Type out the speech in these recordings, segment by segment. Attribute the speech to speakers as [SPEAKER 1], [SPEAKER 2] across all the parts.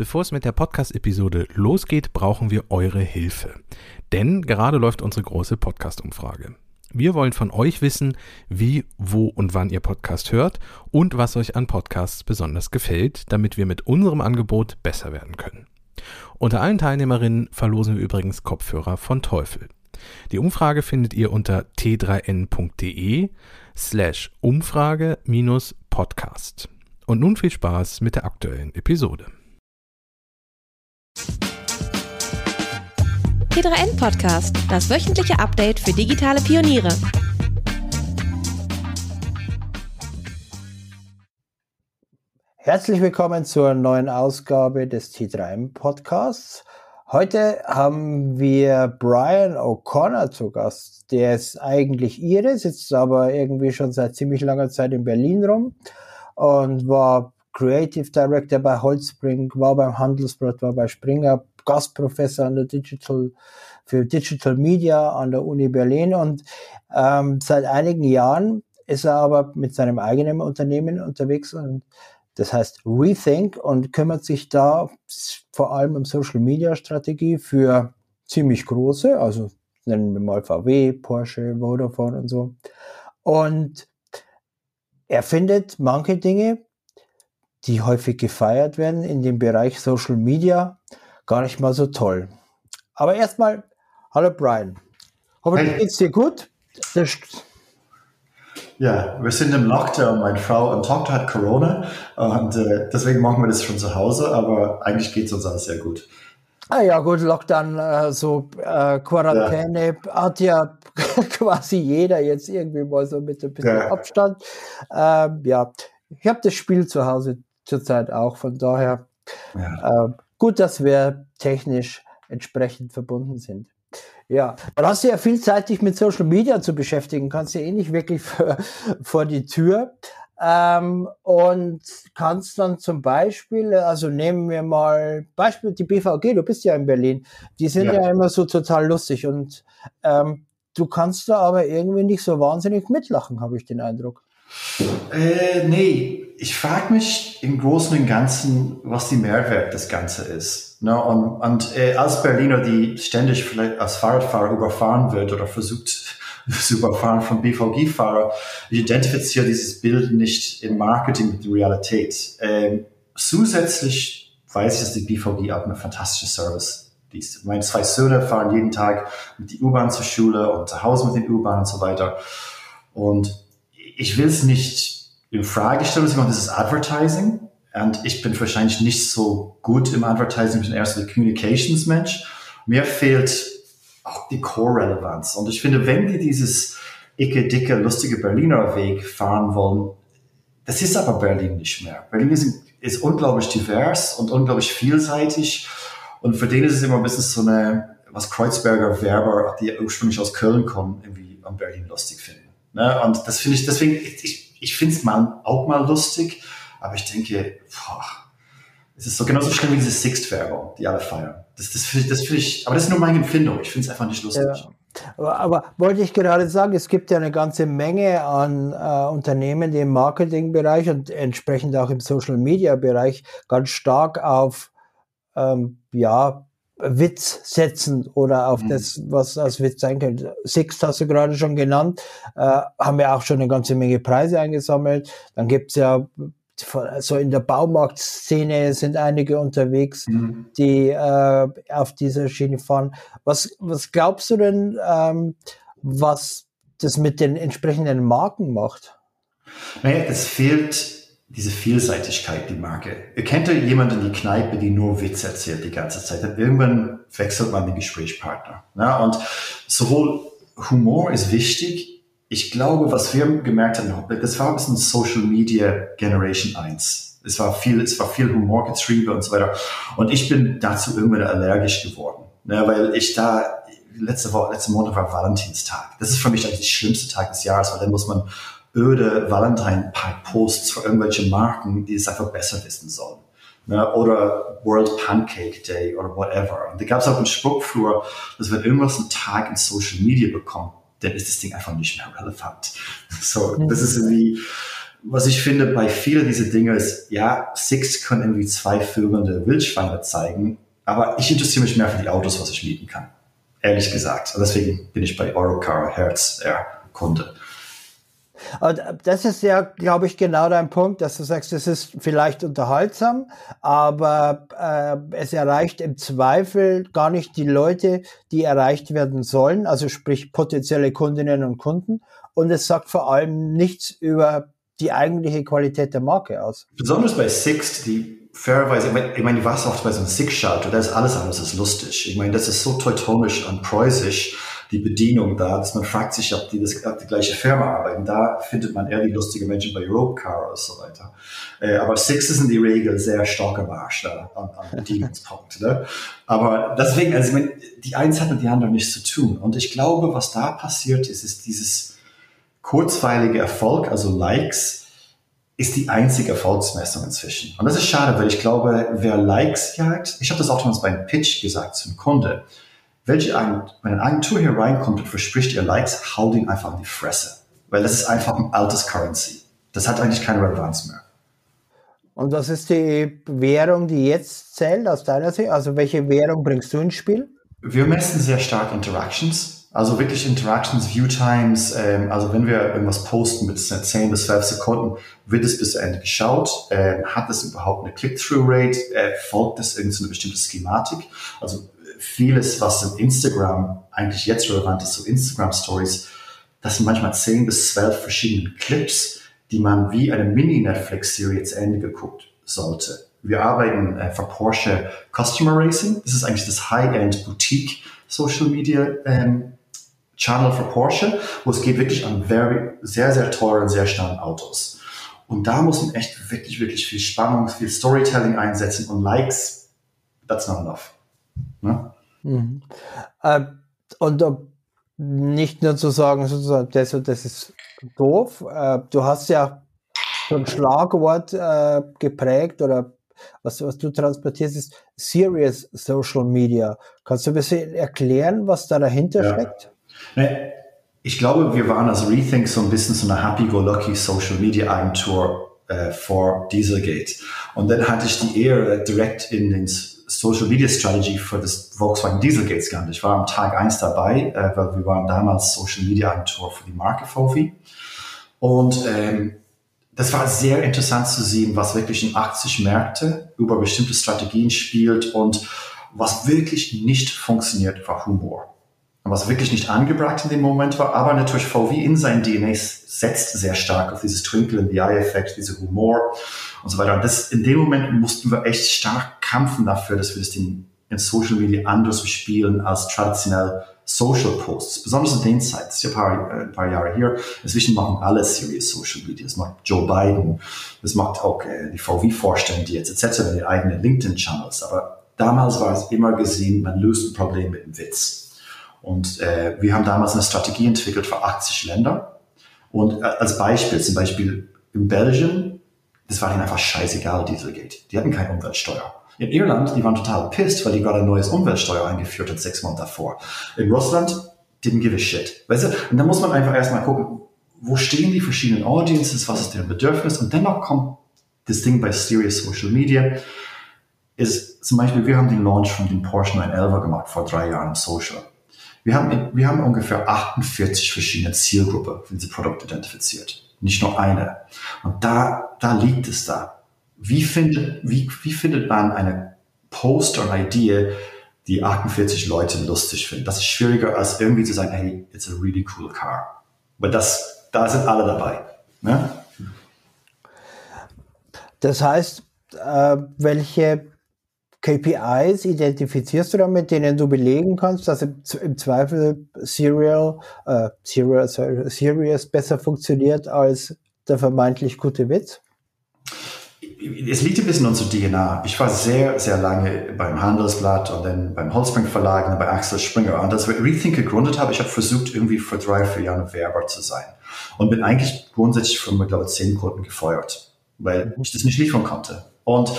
[SPEAKER 1] Bevor es mit der Podcast-Episode losgeht, brauchen wir eure Hilfe. Denn gerade läuft unsere große Podcast-Umfrage. Wir wollen von euch wissen, wie, wo und wann ihr Podcast hört und was euch an Podcasts besonders gefällt, damit wir mit unserem Angebot besser werden können. Unter allen Teilnehmerinnen verlosen wir übrigens Kopfhörer von Teufel. Die Umfrage findet ihr unter t3n.de slash Umfrage minus Podcast. Und nun viel Spaß mit der aktuellen Episode.
[SPEAKER 2] T3N Podcast, das wöchentliche Update für digitale Pioniere.
[SPEAKER 3] Herzlich willkommen zur neuen Ausgabe des T3N Podcasts. Heute haben wir Brian O'Connor zu Gast. Der ist eigentlich Ire, sitzt aber irgendwie schon seit ziemlich langer Zeit in Berlin rum und war Creative Director bei Holzspring, war beim Handelsblatt, war bei Springer, Gastprofessor an der Digital für Digital Media an der Uni Berlin und ähm, seit einigen Jahren ist er aber mit seinem eigenen Unternehmen unterwegs und das heißt Rethink und kümmert sich da vor allem um Social Media Strategie für ziemlich große, also nennen wir mal VW, Porsche, Vodafone und so. Und er findet manche Dinge, die häufig gefeiert werden in dem Bereich Social Media, gar nicht mal so toll. Aber erstmal, hallo Brian. Hoffentlich hey. geht's dir gut.
[SPEAKER 4] Ja, wir sind im Lockdown. Meine Frau und Tochter hat Corona und äh, deswegen machen wir das schon zu Hause, aber eigentlich geht es uns alles sehr gut.
[SPEAKER 3] Ah ja, gut, Lockdown, äh, so äh, Quarantäne ja. hat ja quasi jeder jetzt irgendwie mal so mit ein bisschen ja. Abstand. Ähm, ja, ich habe das Spiel zu Hause zurzeit auch, von daher ja. Gut, dass wir technisch entsprechend verbunden sind. Ja, dann hast du ja viel Zeit, dich mit Social Media zu beschäftigen, kannst ja eh nicht wirklich für, vor die Tür. Ähm, und kannst dann zum Beispiel, also nehmen wir mal Beispiel die BVG, du bist ja in Berlin, die sind ja, ja immer so total lustig und ähm, du kannst da aber irgendwie nicht so wahnsinnig mitlachen, habe ich den Eindruck.
[SPEAKER 4] Äh, nee, ich frage mich im Großen und Ganzen, was die Mehrwert des Ganzen ist. Ne? Und, und äh, als Berliner, die ständig vielleicht als Fahrradfahrer überfahren wird oder versucht zu überfahren von BVG-Fahrer, ich identifiziere dieses Bild nicht im Marketing mit der Realität. Ähm, zusätzlich weiß ich, dass die BVG auch eine fantastische Service ist. Meine zwei Söhne fahren jeden Tag mit die U-Bahn zur Schule und zu Hause mit den U-Bahn und so weiter. Und ich will es nicht in Frage stellen, sondern das ist Advertising. Und ich bin wahrscheinlich nicht so gut im Advertising, ich bin eher so der Communications-Mensch. Mir fehlt auch die Core-Relevanz. Und ich finde, wenn die dieses icke, dicke, lustige Berliner Weg fahren wollen, das ist aber Berlin nicht mehr. Berlin ist, ist unglaublich divers und unglaublich vielseitig. Und für den ist es immer ein bisschen so eine, was Kreuzberger Werber, die ursprünglich aus Köln kommen, irgendwie an Berlin lustig finden. Ne? Und das finde ich, deswegen, ich, ich finde es mal auch mal lustig, aber ich denke, boah, es ist so genauso schlimm wie diese Sixt-Werbung, die alle feiern. Das, das finde ich, find ich, aber das ist nur meine Empfindung. Ich finde es einfach nicht lustig. Ja.
[SPEAKER 3] Aber, aber, wollte ich gerade sagen, es gibt ja eine ganze Menge an äh, Unternehmen, die im Marketingbereich und entsprechend auch im Social Media Bereich ganz stark auf ähm, ja, Witz setzen oder auf mhm. das, was als Witz sein könnte. Sixt hast du gerade schon genannt, äh, haben wir auch schon eine ganze Menge Preise eingesammelt. Dann gibt's ja so in der Baumarktszene sind einige unterwegs, mhm. die äh, auf dieser Schiene fahren. Was, was glaubst du denn, ähm, was das mit den entsprechenden Marken macht?
[SPEAKER 4] Naja, es fehlt diese Vielseitigkeit, die Marke. Ihr kennt ja jemanden in die Kneipe, die nur Witz erzählt die ganze Zeit. Und irgendwann wechselt man den Gesprächspartner. Ja, und sowohl Humor ist wichtig. Ich glaube, was wir gemerkt haben, das war ein bisschen Social Media Generation 1. Es war viel, es war viel Humor getrieben und so weiter. Und ich bin dazu irgendwann allergisch geworden. Ja, weil ich da, letzte Woche, letzten Monat war Valentinstag. Das ist für mich eigentlich der schlimmste Tag des Jahres, weil dann muss man öde Valentine-Posts für irgendwelche Marken, die es einfach besser wissen sollen. Ne? Oder World Pancake Day oder whatever. Und da gab es auch einen Spuckflur, dass wenn irgendwas einen Tag in Social Media bekommt, dann ist das Ding einfach nicht mehr relevant. So, das ist irgendwie, was ich finde bei vielen dieser Dinge ist, ja, Six können irgendwie zwei vögelnde Wildschweine zeigen, aber ich interessiere mich mehr für die Autos, was ich mieten kann. Ehrlich gesagt. Und deswegen bin ich bei Eurocar Hertz der Kunde.
[SPEAKER 3] Und das ist ja, glaube ich, genau dein Punkt, dass du sagst, es ist vielleicht unterhaltsam, aber äh, es erreicht im Zweifel gar nicht die Leute, die erreicht werden sollen, also sprich potenzielle Kundinnen und Kunden. Und es sagt vor allem nichts über die eigentliche Qualität der Marke aus.
[SPEAKER 4] Besonders bei Sixt, die fairerweise, ich meine, ich meine, du warst oft bei so einem Six-Schalter, da ist alles anders als lustig. Ich meine, das ist so teutonisch und preußisch, die Bedienung da, dass man fragt sich, ob die, das, ob die gleiche Firma arbeiten. Da findet man eher die lustigen Menschen bei Europecar und so weiter. Äh, aber Six ist in die Regel sehr stark im Arsch da, an, an Bedienungspunkt. Ne? Aber deswegen, also ich meine, die eins hat mit die anderen nichts zu tun. Und ich glaube, was da passiert ist, ist dieses kurzweilige Erfolg, also Likes, ist die einzige Erfolgsmessung inzwischen. Und das ist schade, weil ich glaube, wer Likes jagt, ich habe das auch damals beim Pitch gesagt zum Kunde, welche ein, wenn eine Agentur hier reinkommt und verspricht ihr Likes, hau den einfach in die Fresse. Weil das ist einfach ein altes Currency. Das hat eigentlich keine Relevanz mehr.
[SPEAKER 3] Und was ist die Währung, die jetzt zählt aus deiner Sicht? Also welche Währung bringst du ins Spiel?
[SPEAKER 4] Wir messen sehr stark Interactions. Also wirklich Interactions, Viewtimes, ähm, also wenn wir irgendwas posten mit 10 bis 12 Sekunden, wird es bis Ende geschaut, äh, hat es überhaupt eine Click-Through-Rate, äh, folgt es irgendeine bestimmte Schematik. Also vieles, was in Instagram eigentlich jetzt relevant ist, so Instagram-Stories, das sind manchmal 10 bis 12 verschiedene Clips, die man wie eine Mini-Netflix-Serie zu Ende geguckt sollte. Wir arbeiten äh, für Porsche Customer Racing. Das ist eigentlich das High-End Boutique Social Media ähm, Channel für Porsche, wo es geht wirklich an very, sehr, sehr teuren, sehr schnellen Autos. Und da muss man echt wirklich, wirklich viel Spannung, viel Storytelling einsetzen und Likes, that's not enough. Ne?
[SPEAKER 3] Mhm. Äh, und uh, nicht nur zu sagen, sozusagen, das, das ist doof. Äh, du hast ja so ein Schlagwort äh, geprägt oder was, was du transportierst, ist Serious Social Media. Kannst du ein bisschen erklären, was da dahinter ja. steckt?
[SPEAKER 4] Ich glaube, wir waren als Rethink so ein bisschen so eine happy-go-lucky Social Media Agentur äh, vor Dieselgate. Und dann hatte ich die Ehre, direkt in den Social Media Strategy für das Volkswagen Dieselgate gehen. Ich war am Tag eins dabei, äh, weil wir waren damals Social Media Agentur für die Marke VW. Und ähm, das war sehr interessant zu sehen, was wirklich in 80 Märkte über bestimmte Strategien spielt und was wirklich nicht funktioniert, war Humor was wirklich nicht angebracht in dem Moment war, aber natürlich VW in seinen DNA setzt sehr stark auf dieses Twinkle in the Eye Effekt, diese Humor und so weiter. Und das, in dem Moment mussten wir echt stark kämpfen dafür, dass wir das Ding in Social Media anders spielen als traditionell Social Posts, besonders in den Zeiten, ist ja ein paar, äh, ein paar Jahre hier. Inzwischen machen alle Serious Social Media. Das macht Joe Biden, das macht auch äh, die VW-Vorstände jetzt etc., die eigenen LinkedIn-Channels. Aber damals war es immer gesehen, man löst ein Problem mit einem Witz. Und äh, wir haben damals eine Strategie entwickelt für 80 Länder. Und äh, als Beispiel, zum Beispiel in Belgien, das war ihnen einfach scheißegal, Dieselgate. Die hatten keine Umweltsteuer. In Irland, die waren total pissed, weil die gerade ein neues Umweltsteuer eingeführt hat, sechs Monate davor. In Russland, didn't give a shit. Weißt du? Und da muss man einfach erstmal gucken, wo stehen die verschiedenen Audiences, was ist deren Bedürfnis? Und dennoch kommt das Ding bei Serious Social Media, ist zum Beispiel, wir haben den Launch von dem Porsche 911 gemacht vor drei Jahren im Social. Wir haben, wir haben ungefähr 48 verschiedene Zielgruppen für diese Produkte identifiziert. Nicht nur eine. Und da, da liegt es da. Wie findet, wie, wie findet man eine Post oder Idee, die 48 Leute lustig finden? Das ist schwieriger als irgendwie zu sagen, hey, it's a really cool car. Weil das, da sind alle dabei. Ne?
[SPEAKER 3] Das heißt, äh, welche KPIs identifizierst du da, mit denen du belegen kannst, dass im, Zweifel Serial, äh, Serial, Serious besser funktioniert als der vermeintlich gute Witz?
[SPEAKER 4] es liegt ein bisschen unserer DNA. Ich war sehr, sehr lange beim Handelsblatt und dann beim Holzbrink Verlag und bei Axel Springer. Und als wir Rethink gegründet haben, ich habe versucht, irgendwie vor drei, vier Jahren Werber zu sein. Und bin eigentlich grundsätzlich von, ich glaube, zehn Kunden gefeuert, weil ich das nicht liefern konnte. Und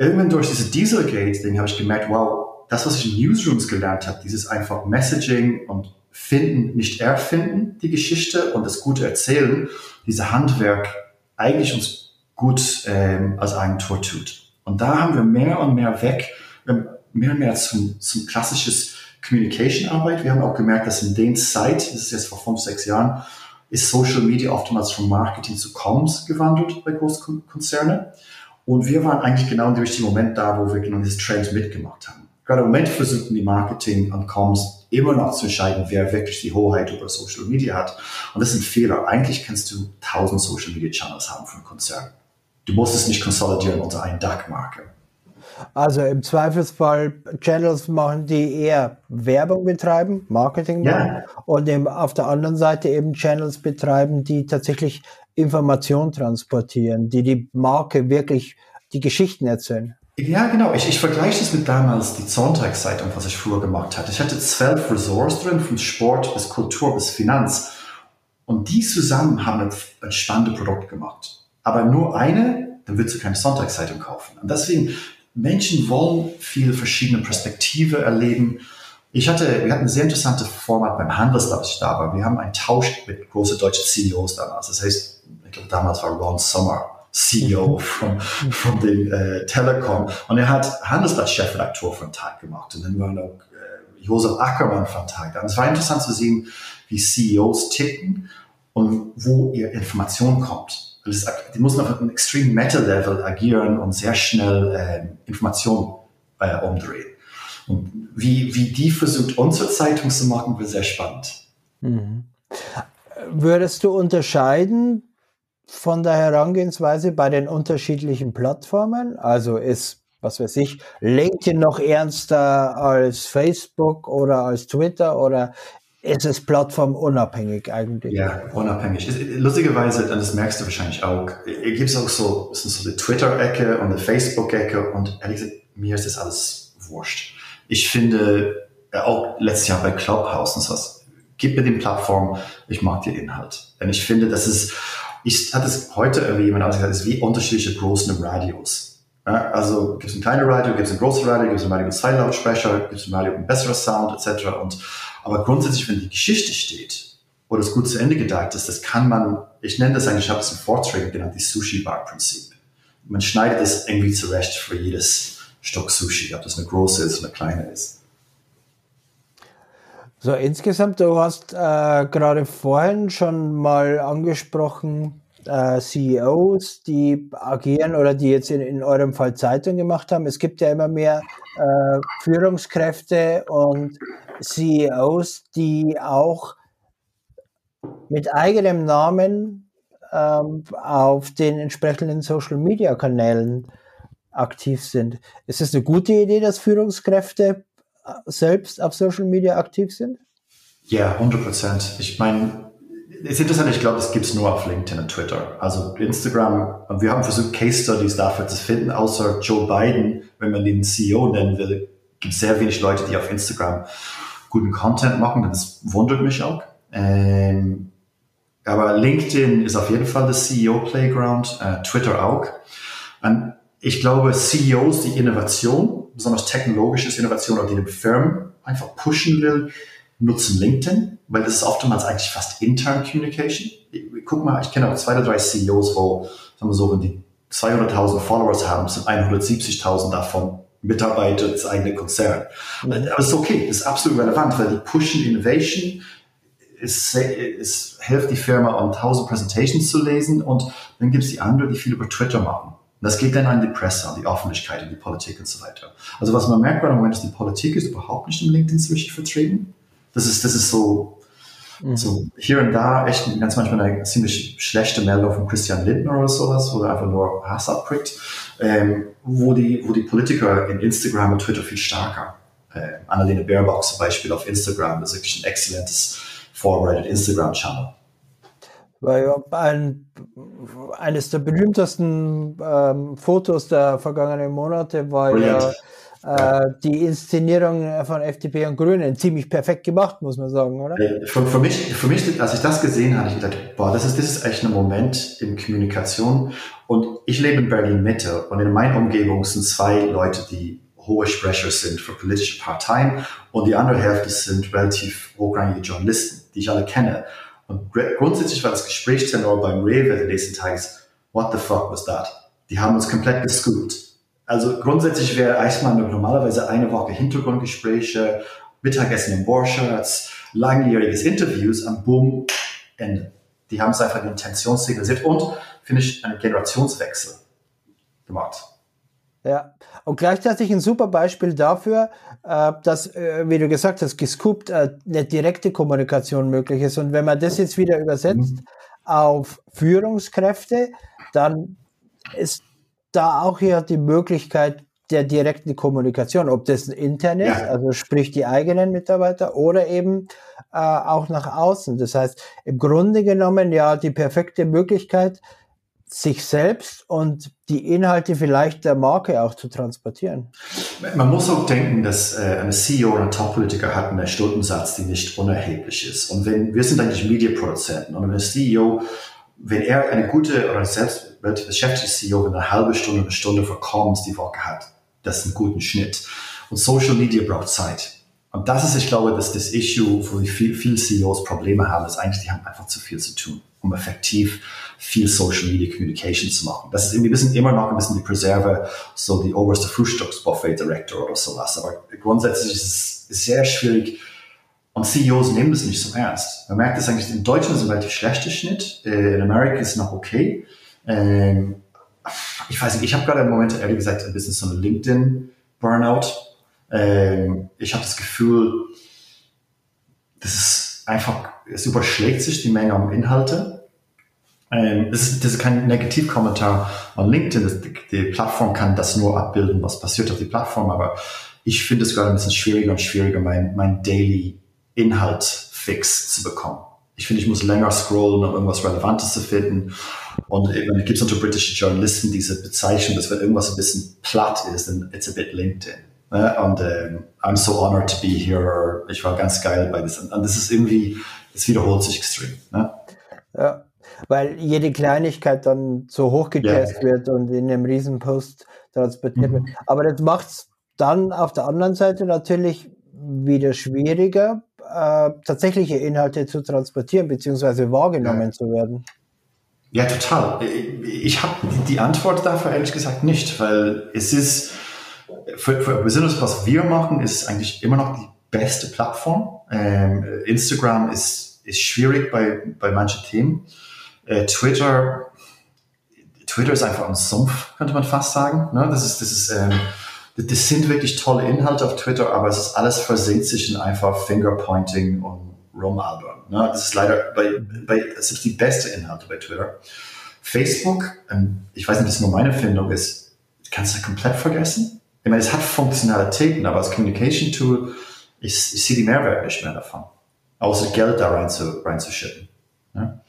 [SPEAKER 4] irgendwann durch diese Dieselgate-Ding habe ich gemerkt, wow, das, was ich in Newsrooms gelernt habe, dieses einfach Messaging und finden, nicht erfinden, die Geschichte und das gute Erzählen, diese Handwerk eigentlich uns gut ähm, als Agentur tut. Und da haben wir mehr und mehr weg, mehr und mehr zum, zum klassisches Communication-Arbeit. Wir haben auch gemerkt, dass in den Zeit, das ist jetzt vor fünf, sechs Jahren, ist Social Media oftmals vom Marketing zu Comms gewandelt bei Großkonzernen. Und wir waren eigentlich genau in dem richtigen Moment da, wo wir genau dieses Trend mitgemacht haben. Gerade im Moment versuchen die Marketing und Comms immer noch zu entscheiden, wer wirklich die Hoheit über Social Media hat. Und das ist ein Fehler. Eigentlich kannst du tausend Social Media Channels haben für einen Konzern. Du musst es nicht konsolidieren unter eine Dachmarke.
[SPEAKER 3] Also im Zweifelsfall Channels machen, die eher Werbung betreiben, Marketing machen, ja. und eben auf der anderen Seite eben Channels betreiben, die tatsächlich Information transportieren, die die Marke wirklich die Geschichten erzählen.
[SPEAKER 4] Ja, genau. Ich, ich vergleiche das mit damals die Sonntagszeitung, was ich früher gemacht hatte. Ich hatte zwölf Ressorts drin, von Sport bis Kultur bis Finanz. Und die zusammen haben ein, spannendes Produkt gemacht. Aber nur eine, dann würdest du keine Sonntagszeitung kaufen. Und deswegen Menschen wollen viel verschiedene Perspektive erleben. Ich hatte, wir hatten ein sehr interessantes Format beim Handelsblatt, ich da war. Wir haben einen Tausch mit großen deutschen CEOs damals. Das heißt, ich glaube, damals war Ron Sommer CEO von, von den äh, Telekom. Und er hat Handelsblatt-Chefredaktor einen Tag gemacht. Und dann war noch äh, Josef Ackermann einen Tag da. Und es war interessant zu sehen, wie CEOs ticken und wo ihr Information kommt die mussten auf einem extrem Meta-Level agieren und sehr schnell äh, Informationen äh, umdrehen. Und wie, wie die versucht, unsere Zeitung zu machen, wird sehr spannend. Mhm.
[SPEAKER 3] Würdest du unterscheiden von der Herangehensweise bei den unterschiedlichen Plattformen? Also ist, was weiß ich, LinkedIn noch ernster als Facebook oder als Twitter oder ist es plattformunabhängig eigentlich.
[SPEAKER 4] Ja, unabhängig. Lustigerweise, das merkst du wahrscheinlich auch, gibt es auch so, so die Twitter-Ecke und die Facebook-Ecke und ehrlich gesagt, mir ist das alles wurscht. Ich finde, auch letztes Jahr bei Clubhouse und sowas, gib mir die Plattform, ich mag den Inhalt. Und ich finde, das ist, ich hatte es heute irgendwie jemand gesagt, es ist wie unterschiedliche großen Radios. Ja, also gibt es ein kleines Radio, gibt es ein großes Radio, gibt es ein Radio mit zwei Lautsprecher, gibt es ein Radio mit besserer Sound etc. Und aber grundsätzlich, wenn die Geschichte steht oder es gut zu Ende gedacht ist, das kann man, ich nenne das eigentlich, ich habe es in Vorträgen genannt, die Sushi-Bar-Prinzip. Man schneidet es irgendwie zurecht für jedes Stück Sushi, ob das eine große ist oder eine kleine ist.
[SPEAKER 3] So, insgesamt, du hast äh, gerade vorhin schon mal angesprochen, äh, CEOs, die agieren oder die jetzt in, in eurem Fall Zeitung gemacht haben. Es gibt ja immer mehr äh, Führungskräfte und CEOs, die auch mit eigenem Namen ähm, auf den entsprechenden Social-Media-Kanälen aktiv sind. Ist es eine gute Idee, dass Führungskräfte selbst auf Social Media aktiv sind?
[SPEAKER 4] Ja, 100 Prozent. Ich meine, es ist interessant, ich glaube, das gibt es nur auf LinkedIn und Twitter. Also Instagram, wir haben versucht, Case Studies dafür zu finden, außer Joe Biden, wenn man den CEO nennen will, gibt sehr wenig Leute, die auf Instagram guten Content machen. Das wundert mich auch. Ähm, aber LinkedIn ist auf jeden Fall das CEO Playground, äh, Twitter auch. Und ich glaube, CEOs, die Innovation, besonders technologisches Innovation oder die eine Firmen einfach pushen will, nutzen LinkedIn, weil das ist oftmals eigentlich fast intern Communication. Guck mal, ich kenne auch zwei oder drei CEOs, wo, sagen wir so, wenn die 200.000 Followers haben, sind 170.000 davon Mitarbeiter des eigenen Konzerns. Mhm. Aber es ist okay, das ist absolut relevant, weil die pushen Innovation, es, es hilft die Firma, um 1000 Presentations zu lesen und dann gibt es die anderen, die viel über Twitter machen. Und das geht dann an die Presse, an die Öffentlichkeit, an die Politik und so weiter. Also was man merkt bei dem Moment ist, die Politik ist überhaupt nicht im LinkedIn so richtig vertreten. Das ist, das ist so, mhm. so hier und da echt ganz manchmal eine ziemlich schlechte Meldung von Christian Lindner oder sowas, wo er einfach nur Hass abkriegt ähm, wo, die, wo die Politiker in Instagram und Twitter viel stärker. Äh, Annalena Baerbock zum Beispiel auf Instagram ist wirklich ein exzellentes vorbereitet Instagram-Channel.
[SPEAKER 3] Weil ein, eines der berühmtesten ähm, Fotos der vergangenen Monate war ja äh, die Inszenierung von FDP und Grünen ziemlich perfekt gemacht, muss man sagen, oder?
[SPEAKER 4] Für, für, mich, für mich, als ich das gesehen habe, ich gedacht, boah, das ist, das ist echt ein Moment in Kommunikation. Und ich lebe in Berlin Mitte und in meiner Umgebung sind zwei Leute, die hohe Sprecher sind für politische Parteien und die andere Hälfte sind relativ hochrangige Journalisten, die ich alle kenne. Und grundsätzlich war das Gesprächstenor beim Rewe den nächsten Tages, what the fuck was that? Die haben uns komplett gescoopt. Also grundsätzlich wäre Eismann normalerweise eine Woche Hintergrundgespräche, Mittagessen im Borschatz, langjähriges Interviews, am Boom, Ende. Die haben es einfach in Intention signalisiert und, finde ich, einen Generationswechsel gemacht.
[SPEAKER 3] Ja, und gleichzeitig ein super Beispiel dafür, äh, dass, äh, wie du gesagt hast, gescoopt äh, eine direkte Kommunikation möglich ist. Und wenn man das jetzt wieder übersetzt mhm. auf Führungskräfte, dann ist da auch hier die Möglichkeit der direkten Kommunikation, ob das intern ist, ja. also sprich die eigenen Mitarbeiter, oder eben äh, auch nach außen. Das heißt, im Grunde genommen ja die perfekte Möglichkeit, sich selbst und die Inhalte vielleicht der Marke auch zu transportieren.
[SPEAKER 4] Man muss auch denken, dass äh, eine CEO oder ein Top-Politiker hat einen Stundensatz, die nicht unerheblich ist. Und wenn wir sind eigentlich Mediaproduzenten und wenn ein CEO, wenn er eine gute oder selbst beschäftigte CEO, wenn eine halbe Stunde, eine Stunde für Comms die Woche hat, das ist ein guter Schnitt. Und Social Media braucht Zeit. Und das ist, ich glaube, dass das Issue, wo viele viel CEOs Probleme haben, ist eigentlich, die haben einfach zu viel zu tun, um effektiv viel Social Media Communication zu machen. Das ist irgendwie ein bisschen immer noch ein bisschen die Preserve, so die oberste Frühstücksbuffet Director oder sowas. Aber grundsätzlich ist es sehr schwierig. Und CEOs nehmen das nicht so ernst. Man merkt das eigentlich, in Deutschland ist ein relativ schlechter Schnitt, äh, in Amerika ist es noch okay. Ähm, ich weiß nicht, ich habe gerade im Moment ehrlich gesagt ein bisschen so eine LinkedIn-Burnout. Ähm, ich habe das Gefühl, das ist einfach, es überschlägt sich die Menge an Inhalte. Ähm, das, ist, das ist kein Negativkommentar an LinkedIn. Die, Plattform kann das nur abbilden, was passiert auf die Plattform, aber ich finde es gerade ein bisschen schwieriger und schwieriger, mein, mein Daily Inhalt fix zu bekommen. Ich finde, ich muss länger scrollen, um irgendwas Relevantes zu finden. Und eben gibt es unter britischen Journalisten diese Bezeichnung, dass wenn irgendwas ein bisschen platt ist, dann it's a bit LinkedIn. Und ähm, I'm so honored to be here. Ich war ganz geil bei das. Und das ist irgendwie, es wiederholt sich extrem. Ne?
[SPEAKER 3] Ja, weil jede Kleinigkeit dann so hochgejazzt yeah. wird und in einem Riesenpost transportiert mhm. wird. Aber das macht es dann auf der anderen Seite natürlich wieder schwieriger, äh, tatsächliche Inhalte zu transportieren bzw. wahrgenommen ja. zu werden?
[SPEAKER 4] Ja, total. Ich habe die Antwort dafür ehrlich gesagt nicht, weil es ist, für, für besonders was wir machen, ist eigentlich immer noch die beste Plattform. Ähm, Instagram ist, ist schwierig bei, bei manchen Themen. Äh, Twitter, Twitter ist einfach ein Sumpf, könnte man fast sagen. Ne? Das ist, das ist, ähm, das sind wirklich tolle Inhalte auf Twitter, aber es ist alles versinkt sich in einfach Fingerpointing und Rumalbern. Ne? Das ist leider bei, bei es ist die beste Inhalte bei Twitter. Facebook, ähm, ich weiß nicht, ob das nur meine Findung ist, kannst du komplett vergessen. Ich meine, es hat Funktionalitäten, aber als Communication Tool, ich, ich sehe die Mehrwert nicht mehr davon. Außer Geld da rein zu. Ne?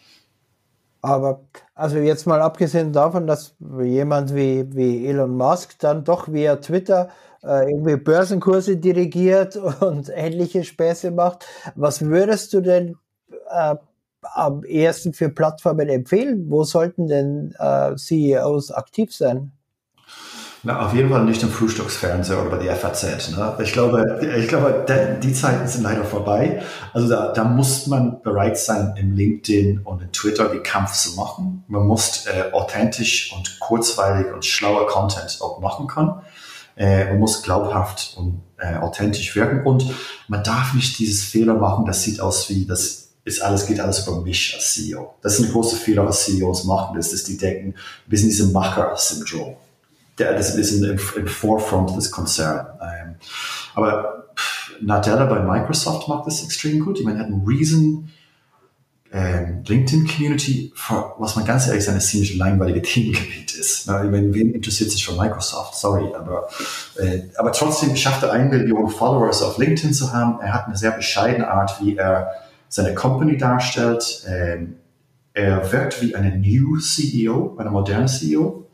[SPEAKER 3] Aber also jetzt mal abgesehen davon, dass jemand wie, wie Elon Musk dann doch via Twitter äh, irgendwie Börsenkurse dirigiert und ähnliche Späße macht, was würdest du denn äh, am ersten für Plattformen empfehlen? Wo sollten denn äh, CEOs aktiv sein?
[SPEAKER 4] Na, auf jeden Fall nicht im Frühstücksfernseher oder bei der FAZ. Ne? Ich glaube, ich glaube, die Zeiten sind leider vorbei. Also da, da muss man bereit sein, im LinkedIn und in Twitter die Kampf zu machen. Man muss äh, authentisch und kurzweilig und schlauer Content auch machen können. Äh, man muss glaubhaft und äh, authentisch wirken und man darf nicht dieses Fehler machen, das sieht aus wie, das ist alles, geht alles über mich als CEO. Das ist ein großer Fehler, was CEOs machen, ist, dass die denken, wir sind diesem Macher-Syndrom der, das ist bisschen im, im Forefront des Konzerns. Ähm, aber Nadella bei Microsoft macht das extrem gut. Ich meine, er hat einen riesen ähm, LinkedIn-Community, was man ganz ehrlich sagen, ein ziemlich langweilige Themengebiet ist. Na, ich meine, wen interessiert sich für Microsoft? Sorry, aber, äh, aber trotzdem schafft er eine Million Followers auf LinkedIn zu haben. Er hat eine sehr bescheidene Art, wie er seine Company darstellt. Ähm, er wirkt wie eine New CEO, eine moderne CEO.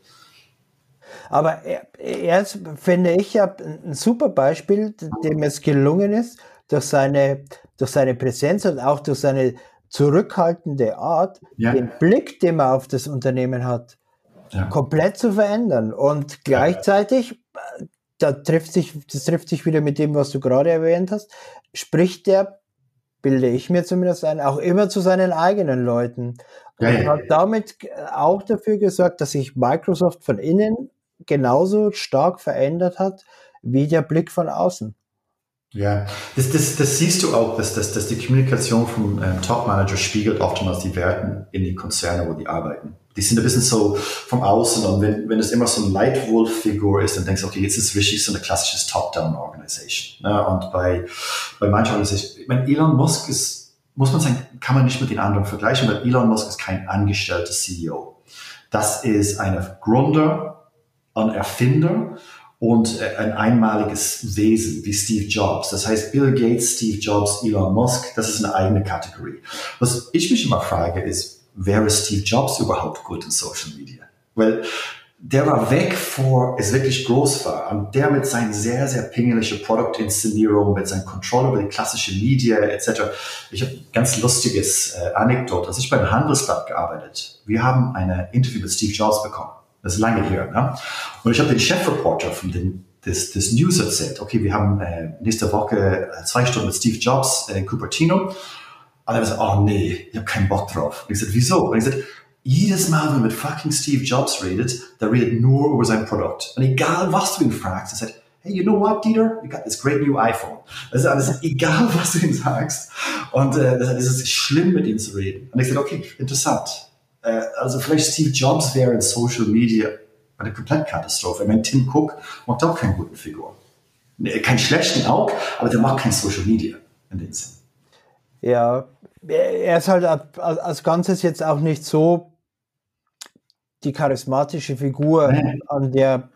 [SPEAKER 3] Aber er, er ist, finde ich, ja ein super Beispiel, dem es gelungen ist, durch seine, durch seine Präsenz und auch durch seine zurückhaltende Art, ja. den Blick, den man auf das Unternehmen hat, ja. komplett zu verändern. Und gleichzeitig, da trifft sich, das trifft sich wieder mit dem, was du gerade erwähnt hast, spricht der bilde ich mir zumindest ein, auch immer zu seinen eigenen Leuten. Und ja, ja. hat damit auch dafür gesorgt, dass sich Microsoft von innen genauso stark verändert hat wie der Blick von außen.
[SPEAKER 4] Ja, das, das, das siehst du auch, dass, dass, dass die Kommunikation vom ähm, Top-Manager spiegelt oftmals die Werten in den Konzernen, wo die arbeiten. Die sind ein bisschen so vom Außen und wenn, wenn es immer so ein Leitwolf-Figur ist, dann denkst du, okay, jetzt ist es richtig so eine klassische Top-Down-Organisation. Ne? Und bei, bei manchen Organisationen, ich meine, Elon Musk ist, muss man sagen, kann man nicht mit den anderen vergleichen, weil Elon Musk ist kein angestellter CEO. Das ist ein Gründer, ein Erfinder und äh, ein einmaliges Wesen wie Steve Jobs. Das heißt, Bill Gates, Steve Jobs, Elon Musk, das ist eine eigene Kategorie. Was ich mich immer frage, ist, wäre Steve Jobs überhaupt gut in Social Media? Weil der war weg vor es wirklich groß war. Und der mit seinen sehr, sehr pingelige Produktinszenierung, mit seinem Control über die klassische Media etc. Ich habe ganz lustiges äh, Anekdot. Als ich beim Handelsblatt gearbeitet, wir haben eine Interview mit Steve Jobs bekommen. Das ist lange her. Ne? Und ich habe den Chefreporter von den, des, des News erzählt. Okay, wir haben äh, nächste Woche äh, zwei Stunden mit Steve Jobs äh, in Cupertino. Und er sagt, oh nee, ich habe keinen Bock drauf. Und ich sagte, wieso? Und ich sagte, jedes Mal, wenn man mit fucking Steve Jobs redet, der redet nur über sein Produkt. Und egal, was du ihn fragst, er sagt, hey, you know what, Dieter? You got this great new iPhone. Das ist alles, egal, was du ihm sagst. Und äh, das ist schlimm, mit ihm zu reden. Und ich sagte, okay, interessant äh, also vielleicht Steve Jobs wäre in Social Media eine Komplettkatastrophe. Ich meine, Tim Cook macht auch keinen guten Figur. Keinen schlechten auch, aber der macht kein Social Media in dem Sinn.
[SPEAKER 3] Ja, er ist halt als Ganzes jetzt auch nicht so die charismatische Figur, an der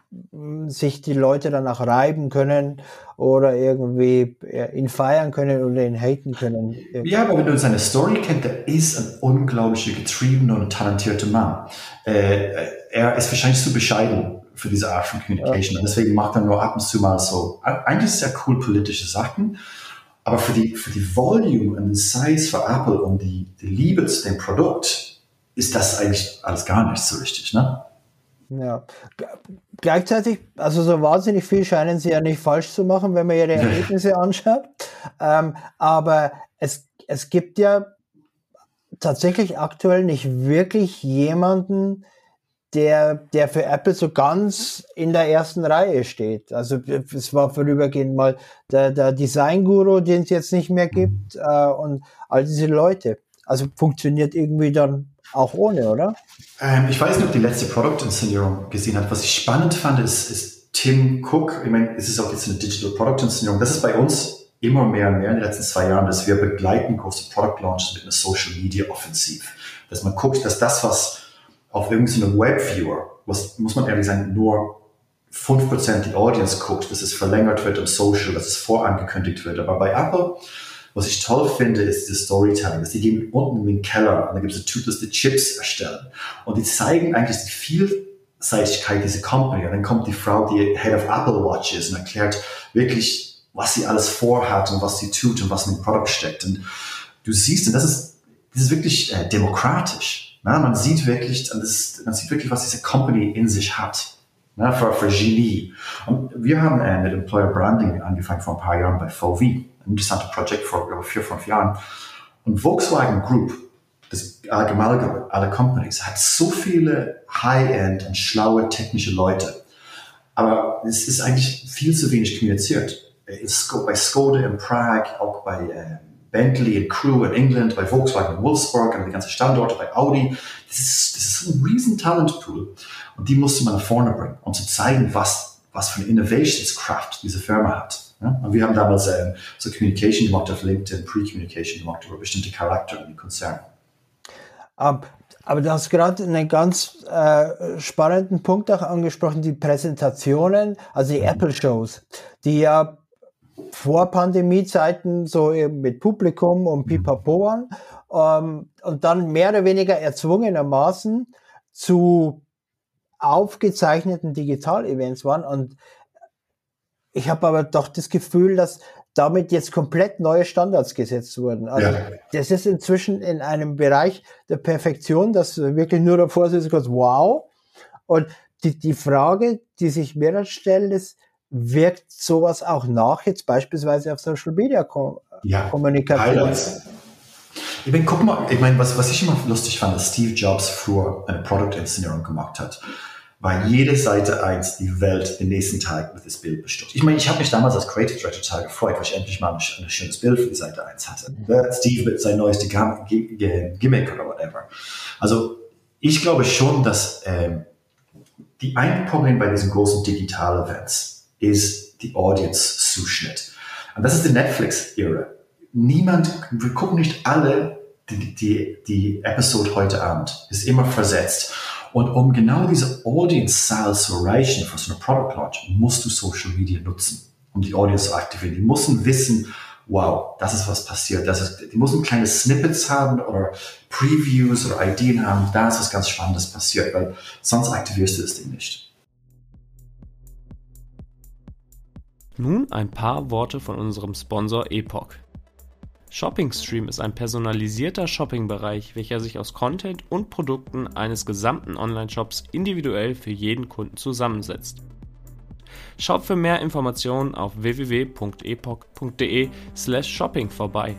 [SPEAKER 3] sich die Leute danach reiben können oder irgendwie ihn feiern können oder ihn haten können.
[SPEAKER 4] Ja, aber wenn du seine Story kennst, der ist ein unglaublich getriebener und talentierter Mann. Äh, er ist wahrscheinlich zu bescheiden für diese Art von Communication ja. und deswegen macht er nur ab und zu mal so eigentlich sehr cool politische Sachen, aber für die, für die Volume und den Size für Apple und die, die Liebe zu dem Produkt ist das eigentlich alles gar nicht so richtig, ne?
[SPEAKER 3] Ja. Gleichzeitig, also so wahnsinnig viel scheinen sie ja nicht falsch zu machen, wenn man ihre Ergebnisse anschaut. Ähm, aber es, es gibt ja tatsächlich aktuell nicht wirklich jemanden, der, der für Apple so ganz in der ersten Reihe steht. Also es war vorübergehend mal der, der Design-Guru, den es jetzt nicht mehr gibt, äh, und all diese Leute. Also funktioniert irgendwie dann auch ohne, oder?
[SPEAKER 4] Ähm, ich weiß nicht, ob die letzte Product-Inszenierung gesehen hat. Was ich spannend fand, ist, ist Tim Cook. Ich meine, es ist auch jetzt eine Digital Product-Inszenierung. Das ist bei uns immer mehr und mehr in den letzten zwei Jahren, dass wir begleiten große Product Launches mit einer Social Media Offensiv. Dass man guckt, dass das, was auf irgendeinem Webviewer, was, muss man ehrlich sagen, nur 5% die Audience guckt, dass es verlängert wird im Social, dass es vorangekündigt wird. Aber bei Apple was ich toll finde, ist das Storytelling. Dass die gehen unten in den Keller und da gibt es Typ, das die Chips erstellen. Und die zeigen eigentlich die Vielseitigkeit dieser Company. Und dann kommt die Frau, die Head of Apple Watch ist und erklärt wirklich, was sie alles vorhat und was sie tut und was in dem Produkt steckt. Und du siehst, und das ist, das ist wirklich äh, demokratisch. Ne? Man sieht wirklich, das, man sieht wirklich, was diese Company in sich hat. Ne? Für, für Genie. Und wir haben äh, mit Employer Branding angefangen vor ein paar Jahren bei VW ein interessantes Projekt vor über vier, fünf Jahren. Und Volkswagen Group, das Amalgam aller Companies, hat so viele High-End und schlaue technische Leute. Aber es ist eigentlich viel zu wenig kommuniziert. Bei Skoda in Prag, auch bei äh, Bentley in Crewe in England, bei Volkswagen in Wolfsburg, und die ganzen Standorte bei Audi. Das ist, das ist ein riesen Talentpool. Und die musste man nach vorne bringen, um zu zeigen, was, was für eine Innovationskraft diese Firma hat. Ja? Und wir haben damals ähm, so Communication gemacht auf LinkedIn, Pre-Communication gemacht über bestimmte Charakter in den Konzernen.
[SPEAKER 3] Um, aber du hast gerade einen ganz äh, spannenden Punkt auch angesprochen, die Präsentationen, also die mhm. Apple-Shows, die ja vor Pandemiezeiten so mit Publikum und mhm. Pipapo waren ähm, und dann mehr oder weniger erzwungenermaßen zu aufgezeichneten Digital-Events waren. Und ich habe aber doch das Gefühl, dass damit jetzt komplett neue Standards gesetzt wurden. Also ja. das ist inzwischen in einem Bereich der Perfektion, dass wirklich nur davor sitzt, kurz wow. Und die, die Frage, die sich mir dann stellt, ist, wirkt sowas auch nach, jetzt beispielsweise auf Social Media ja, Kommunikation. Highlights.
[SPEAKER 4] Ich meine, guck mal, ich meine, was, was ich immer lustig fand, dass Steve Jobs früher eine Produktinszenierung gemacht hat, war jede Seite 1 die Welt den nächsten Tag mit das Bild bestimmt. Ich meine, ich habe mich damals als Creative Director total gefreut, weil ich endlich mal ein, ein schönes Bild für die Seite 1 hatte. Mhm. Steve mit sein neues Gimmick oder whatever. Also ich glaube schon, dass ähm, die ein Problem bei diesen großen Digital-Events ist die Audience-Zuschnitt. Und das ist die Netflix-Ära niemand, wir gucken nicht alle die, die, die Episode heute Abend, ist immer versetzt. Und um genau diese Audience-Zahl zu erreichen für so eine Product Launch, musst du Social Media nutzen, um die Audience zu aktivieren. Die müssen wissen, wow, das ist was passiert. Das ist, die müssen kleine Snippets haben oder Previews oder Ideen haben, da ist was ganz Spannendes passiert, weil sonst aktivierst du das Ding nicht.
[SPEAKER 5] Nun ein paar Worte von unserem Sponsor Epoch. ShoppingStream ist ein personalisierter Shoppingbereich, welcher sich aus Content und Produkten eines gesamten Online-Shops individuell für jeden Kunden zusammensetzt. Schaut für mehr Informationen auf www.epoch.de/shopping vorbei.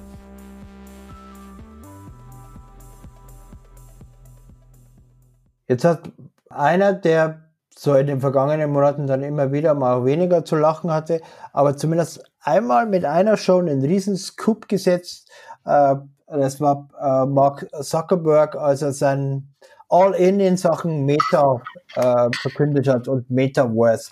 [SPEAKER 3] Jetzt hat einer, der so in den vergangenen Monaten dann immer wieder mal weniger zu lachen hatte, aber zumindest einmal mit einer Show einen riesen Scoop gesetzt. Äh, das war äh, Mark Zuckerberg, als er sein All-In in Sachen Meta äh, verkündet hat und Metaverse.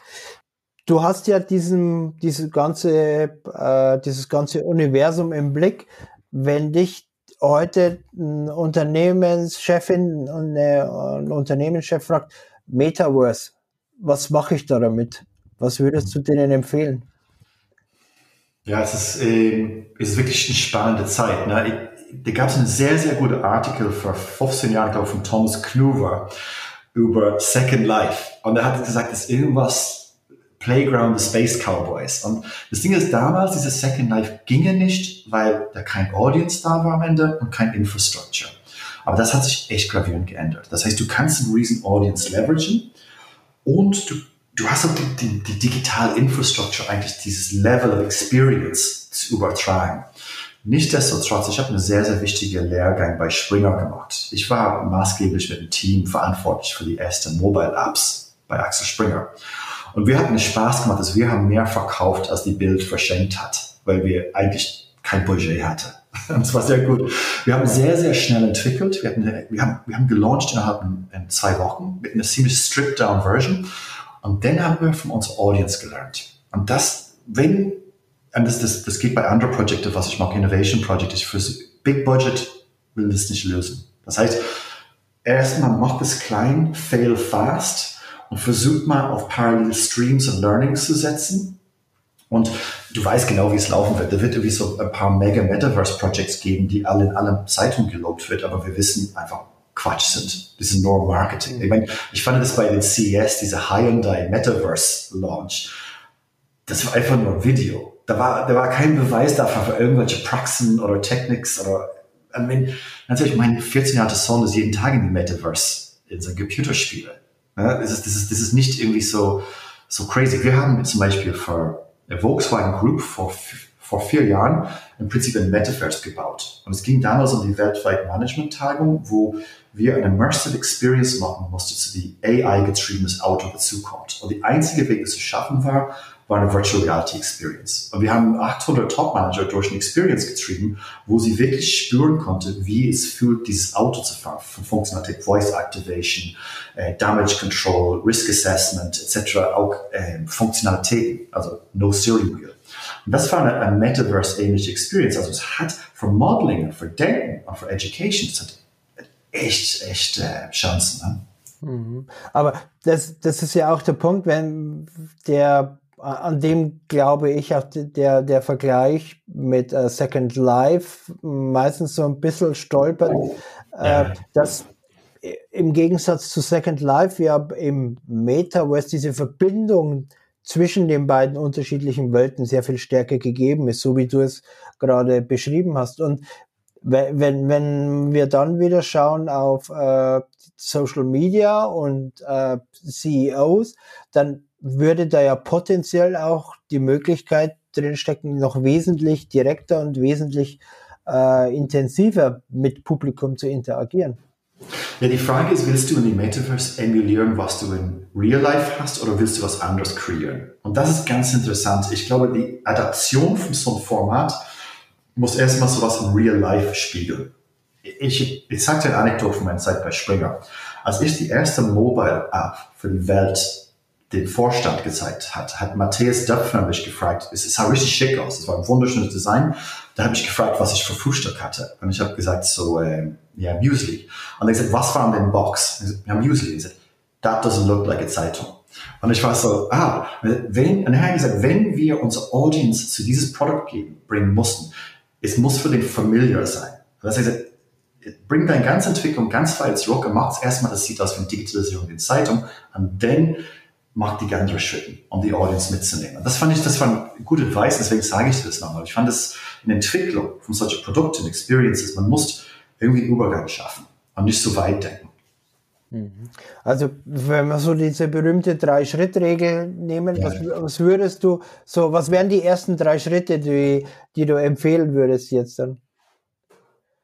[SPEAKER 3] Du hast ja diesen, diese ganze, äh, dieses ganze Universum im Blick. Wenn dich heute ein Unternehmenschefin und ein Unternehmenschef fragt, Metaverse, was mache ich da damit? Was würdest du denen empfehlen?
[SPEAKER 4] Ja, es ist, äh, es ist wirklich eine spannende Zeit. Ne? Da gab es einen sehr, sehr guten Artikel vor 15 Jahren, glaube ich, von Thomas Kluver über Second Life. Und er hat gesagt, es ist irgendwas Playground the Space Cowboys. Und das Ding ist, damals, dieses Second Life ginge nicht, weil da kein Audience da war am Ende und kein Infrastructure. Aber das hat sich echt gravierend geändert. Das heißt, du kannst einen riesen Audience leveragen und du du hast auch die, die, die digitale Infrastructure eigentlich dieses Level of Experience zu übertragen. Nichtsdestotrotz, ich habe eine sehr, sehr wichtige Lehrgang bei Springer gemacht. Ich war maßgeblich mit dem Team verantwortlich für die ersten Mobile Apps bei Axel Springer. Und wir hatten Spaß gemacht, dass wir haben mehr verkauft, als die Bild verschenkt hat, weil wir eigentlich kein Budget hatten. Es war sehr gut. Wir haben sehr, sehr schnell entwickelt. Wir, hatten, wir, haben, wir haben gelauncht innerhalb von zwei Wochen mit einer ziemlich stripped down Version. Und dann haben wir von unserer Audience gelernt. Und das, wenn, und das, das, das geht bei anderen Projekten, was ich mag, Innovation Project, ich fürs Big Budget will das nicht lösen. Das heißt, erstmal macht es klein, fail fast und versucht mal auf Parallel Streams und Learnings zu setzen. Und du weißt genau, wie es laufen wird. Da wird irgendwie so ein paar Mega Metaverse Projects geben, die alle in allen Zeitungen gelobt wird, aber wir wissen einfach, Quatsch sind. Die sind nur Marketing. Ich meine, ich fand das bei den CES, diese Hyundai Metaverse Launch, das war einfach nur Video. Da war, da war kein Beweis dafür für irgendwelche Praxen oder Technics oder, I mean, natürlich, mein 14-jähriger Sohn ist jeden Tag in die Metaverse, in seinen Computerspiele. Ja, das, ist, das, ist, das ist nicht irgendwie so, so crazy. Wir haben zum Beispiel für Volkswagen Group vor vor vier Jahren im Prinzip ein Metaverse gebaut. Und es ging damals um die weltweite Management-Tagung, wo wir eine Immersive Experience machen mussten, zu die AI-getriebenes Auto dazukommt. Und die einzige Weg, das zu schaffen war, war eine Virtual Reality Experience. Und wir haben 800 Top-Manager durch eine Experience getrieben, wo sie wirklich spüren konnte, wie es fühlt, dieses Auto zu fahren, von Funktionalität, Voice Activation, äh, Damage Control, Risk Assessment etc., auch äh, Funktionalitäten, also No Steering Wheel. Und das war eine, eine Metaverse-ähnliche Experience. Also es hat für Modeling für Denken und für Education, es hat echt, echt äh, Chancen. Ne?
[SPEAKER 3] Mhm. Aber das, das ist ja auch der Punkt, wenn der an dem glaube ich auch der, der Vergleich mit uh, Second Life meistens so ein bisschen stolpert, äh, dass im Gegensatz zu Second Life ja im Metaverse diese Verbindung zwischen den beiden unterschiedlichen Welten sehr viel stärker gegeben ist, so wie du es gerade beschrieben hast. Und wenn, wenn wir dann wieder schauen auf äh, Social Media und äh, CEOs, dann würde da ja potenziell auch die Möglichkeit drinstecken, noch wesentlich direkter und wesentlich äh, intensiver mit Publikum zu interagieren.
[SPEAKER 4] Ja, die Frage ist, willst du in die Metaverse emulieren, was du in Real Life hast, oder willst du was anderes kreieren? Und das ist ganz interessant. Ich glaube, die Adaption von so einem Format muss erstmal sowas in Real Life spiegeln. Ich, ich dir eine Anekdote von meiner Zeit bei Springer. Als ich die erste Mobile App für die Welt den Vorstand gezeigt hat, hat Matthias Döpfner mich gefragt, es sah richtig schick aus, es war ein wunderschönes Design. Da habe ich gefragt, was ich für Frühstück hatte. Und ich habe gesagt, so, äh, ja, Muesli. Und er gesagt, was war in den Box? Ich ja, Muesli. Ich gesagt, that doesn't look like a Zeitung. Und ich war so, ah, wenn, und er hat gesagt, wenn wir unsere Audience zu dieses Produkt geben, bringen mussten, es muss für den familiar sein. Das heißt, bring deine ganze Entwicklung ganz weit zurück und mach es erstmal, das sieht aus wie eine Digitalisierung in Zeitung, und dann mach die ganzen Schritte, um die Audience mitzunehmen. Das fand ich, das war ein guter Advice, deswegen sage ich das nochmal. Ich fand das in Entwicklung von solchen Produkten, Experiences, man muss irgendwie einen Übergang schaffen und nicht so weit denken.
[SPEAKER 3] Mhm. Also wenn wir so diese berühmte Drei-Schritt-Regel nehmen, ja. was, was, würdest du, so was wären die ersten drei Schritte, die, die du empfehlen würdest jetzt dann?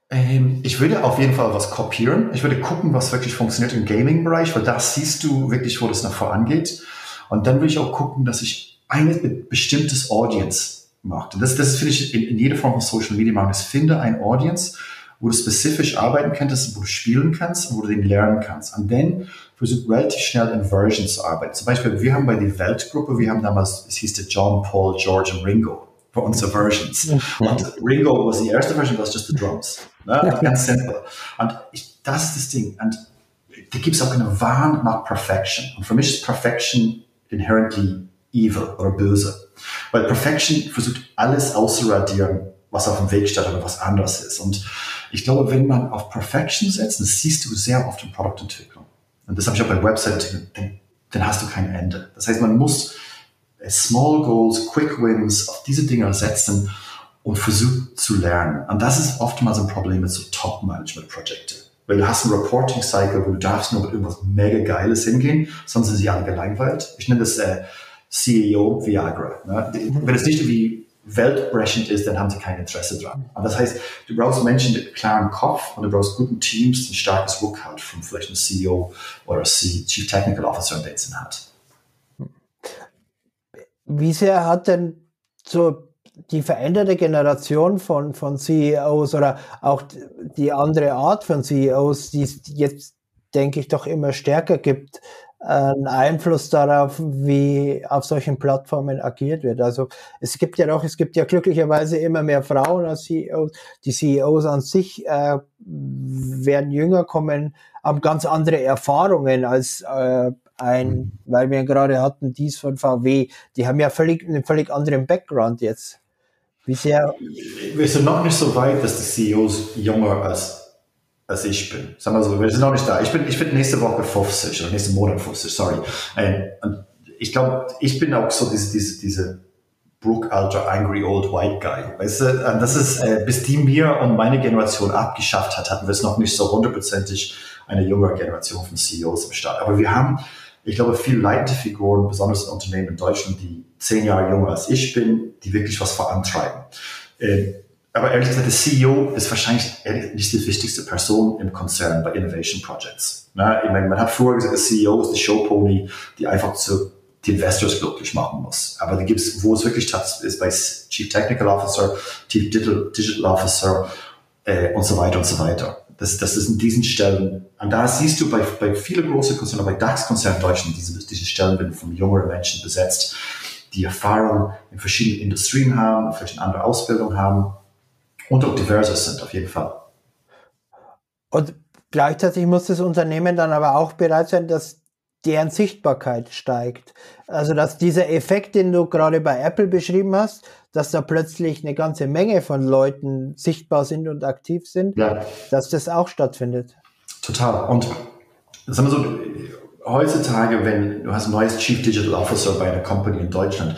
[SPEAKER 4] Ähm, ich würde auf jeden Fall was kopieren. Ich würde gucken, was wirklich funktioniert im Gaming-Bereich, weil da siehst du wirklich, wo das nach vorangeht. Und dann würde ich auch gucken, dass ich ein bestimmtes Audience mache. Und das, das finde ich in, in jeder Form von Social Media machen. Finde ein Audience, wo du spezifisch arbeiten könntest, wo du spielen kannst und wo du den lernen kannst. Und dann versuch relativ schnell in Versions zu arbeiten. Zum Beispiel, wir haben bei der Weltgruppe, wir haben damals, es hieß der John, Paul, George und Ringo für unsere Versions. Und Ringo was die erste Version, was just the drums. Ne? Ganz simpel. Und ich, das ist das Ding. Und da gibt es auch eine Wahn nach Perfection. Und für mich ist Perfection inherently evil oder böse. Weil Perfection versucht alles auszuradieren, was auf dem Weg steht oder was anders ist. Und ich glaube, wenn man auf Perfection setzt, das siehst du sehr oft in Produktentwicklung. Und das habe ich auch bei Website, dann, dann hast du kein Ende. Das heißt, man muss Small Goals, Quick Wins auf diese Dinge setzen und versuchen zu lernen. Und das ist oftmals ein Problem mit so Top-Management-Projekten. Weil du hast einen Reporting-Cycle, wo du darfst nur mit irgendwas mega Geiles hingehen, sonst sind sie alle gelangweilt. Ich nenne das äh, CEO Viagra. Ne? Wenn es nicht wie weltbrechend ist, dann haben sie kein Interesse dran. Und das heißt, du brauchst Menschen mit klaren Kopf und du brauchst guten Teams, ein starkes Rückhalt von vielleicht einem CEO oder Chief Technical Officer, der es hat.
[SPEAKER 3] Wie sehr hat denn so die veränderte Generation von, von CEOs oder auch die andere Art von CEOs, die es jetzt, denke ich, doch immer stärker gibt, einen Einfluss darauf, wie auf solchen Plattformen agiert wird. Also es gibt ja doch, es gibt ja glücklicherweise immer mehr Frauen als CEOs. Die CEOs an sich äh, werden jünger, kommen, haben ganz andere Erfahrungen als äh, ein, weil wir gerade hatten dies von VW. Die haben ja völlig einen völlig anderen Background jetzt. Wie sehr?
[SPEAKER 4] Wir sind noch nicht so weit, dass die CEOs jünger als als ich bin. Sagen wir so, wir sind noch nicht da. Ich bin, ich bin nächste Woche 50 oder nächsten Monat 50, sorry. Und ich glaube, ich bin auch so diese, diese, diese Brooke Alter Angry Old White Guy. Weißt du, das ist, äh, bis die mir und meine Generation abgeschafft hat, hatten wir es noch nicht so hundertprozentig eine junge Generation von CEOs im Start. Aber wir haben, ich glaube, viele leitende Figuren, besonders in Unternehmen in Deutschland, die zehn Jahre jünger als ich bin, die wirklich was vorantreiben. Aber ehrlich gesagt, der CEO ist wahrscheinlich nicht die wichtigste Person im Konzern bei Innovation Projects. Na, ich meine, man hat früher gesagt, der CEO ist die Showpony, die einfach zu die Investors glücklich machen muss. Aber die gibt's, wo es wirklich tatsächlich ist bei Chief Technical Officer, Chief Digital, Digital Officer äh, und so weiter und so weiter. Das, das ist in diesen Stellen, und da siehst du bei, bei vielen großen Konzernen, bei DAX-Konzernen in Deutschland, diese, diese Stellen werden von jüngeren Menschen besetzt, die Erfahrung in verschiedenen Industrien haben, vielleicht eine andere Ausbildung haben und auch diverser sind, auf jeden Fall.
[SPEAKER 3] Und gleichzeitig muss das Unternehmen dann aber auch bereit sein, dass deren Sichtbarkeit steigt. Also dass dieser Effekt, den du gerade bei Apple beschrieben hast, dass da plötzlich eine ganze Menge von Leuten sichtbar sind und aktiv sind, ja. dass das auch stattfindet.
[SPEAKER 4] Total. Und sagen wir so, heutzutage, wenn du hast ein neues Chief Digital Officer bei einer Company in Deutschland,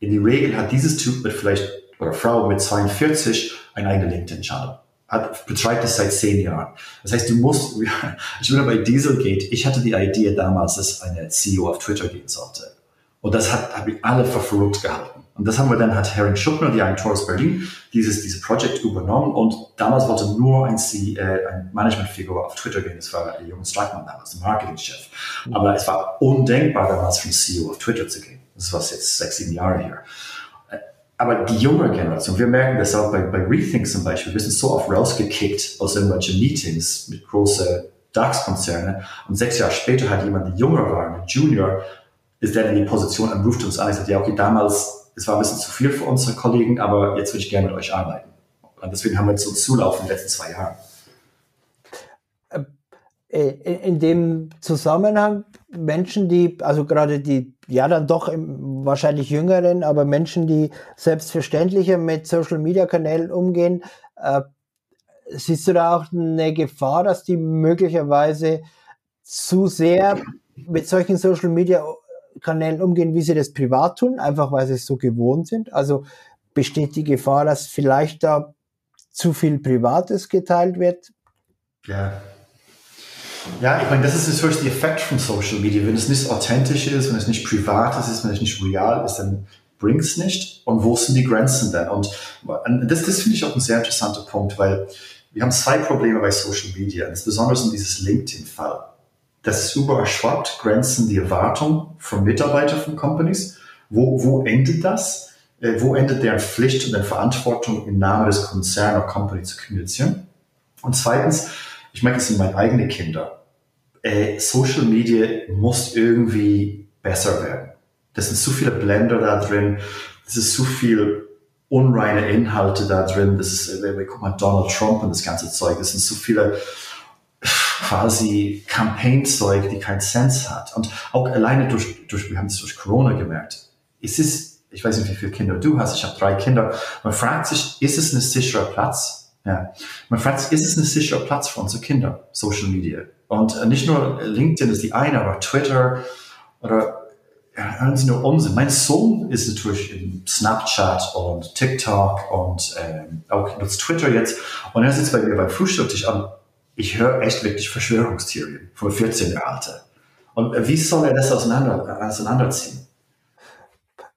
[SPEAKER 4] in der Regel hat dieses Typ mit vielleicht oder Frau mit 42 ein eigener LinkedIn-Channel. Hat, betreibt es seit zehn Jahren. Das heißt, du musst, ich bin bei Dieselgate, ich hatte die Idee damals, dass eine CEO auf Twitter gehen sollte. Und das hat, hat mich alle verrückt gehalten. Und das haben wir dann, hat Herring Schuppner, die Agentur aus Berlin, dieses, dieses Projekt übernommen. Und damals wollte nur ein, C, äh, ein Managementfigur auf Twitter gehen. Das war Jürgen Streitmann damals, der Marketingchef. Aber es war undenkbar damals ein CEO auf Twitter zu gehen. Das war jetzt sechs, sieben Jahre her. Aber die junge Generation, wir merken das auch bei, bei Rethink zum Beispiel, wir sind so oft rausgekickt aus irgendwelchen Meetings mit großen DAX-Konzernen und sechs Jahre später hat jemand, der jünger war, ein Junior, ist dann in die Position und ruft uns an und sagt, ja, okay, damals es war ein bisschen zu viel für unsere Kollegen, aber jetzt würde ich gerne mit euch arbeiten. Und deswegen haben wir jetzt so Zulauf in den letzten zwei Jahren.
[SPEAKER 3] Äh, in dem Zusammenhang Menschen, die, also gerade die, ja dann doch im, wahrscheinlich jüngeren, aber Menschen, die selbstverständlicher mit Social Media Kanälen umgehen, äh, siehst du da auch eine Gefahr, dass die möglicherweise zu sehr mit solchen Social Media Kanälen umgehen, wie sie das privat tun, einfach weil sie es so gewohnt sind. Also besteht die Gefahr, dass vielleicht da zu viel Privates geteilt wird?
[SPEAKER 4] Ja. Ja, ich meine, das ist natürlich der Effekt von Social Media. Wenn es nicht authentisch ist, wenn es nicht privat ist, wenn es nicht real ist, dann bringt es nicht. Und wo sind die Grenzen denn? Und das, das finde ich auch ein sehr interessanter Punkt, weil wir haben zwei Probleme bei Social Media, insbesondere in dieses LinkedIn-Fall das überschwappt Grenzen die Erwartung von Mitarbeitern von Companies. Wo, wo endet das? Äh, wo endet deren Pflicht und deren Verantwortung im Namen des Konzerns oder Company zu kommunizieren? Und zweitens, ich merke es sind meine eigenen Kinder. Äh, Social Media muss irgendwie besser werden. Das sind zu viele Blender da drin. Das ist zu viel unreine Inhalte da drin. Das ist, äh, guck mal, Donald Trump und das ganze Zeug. Das sind zu viele quasi Campaign-Zeug, die keinen Sense hat. Und auch alleine durch, durch wir haben es durch Corona gemerkt, ist es, ich weiß nicht, wie viele Kinder du hast, ich habe drei Kinder, man fragt sich, ist es ein sicherer Platz? Ja. Man fragt sich, ist es ein sicherer Platz für Kinder, Social Media? Und äh, nicht nur LinkedIn ist die eine, aber Twitter oder hören Sie nur Unsinn. Mein Sohn ist natürlich in Snapchat und TikTok und ähm, auch nutzt Twitter jetzt. Und er sitzt bei mir beim Frühstücktisch an ich höre echt wirklich Verschwörungstheorien von 14 Jahre alt. Und wie soll er das auseinander, auseinanderziehen?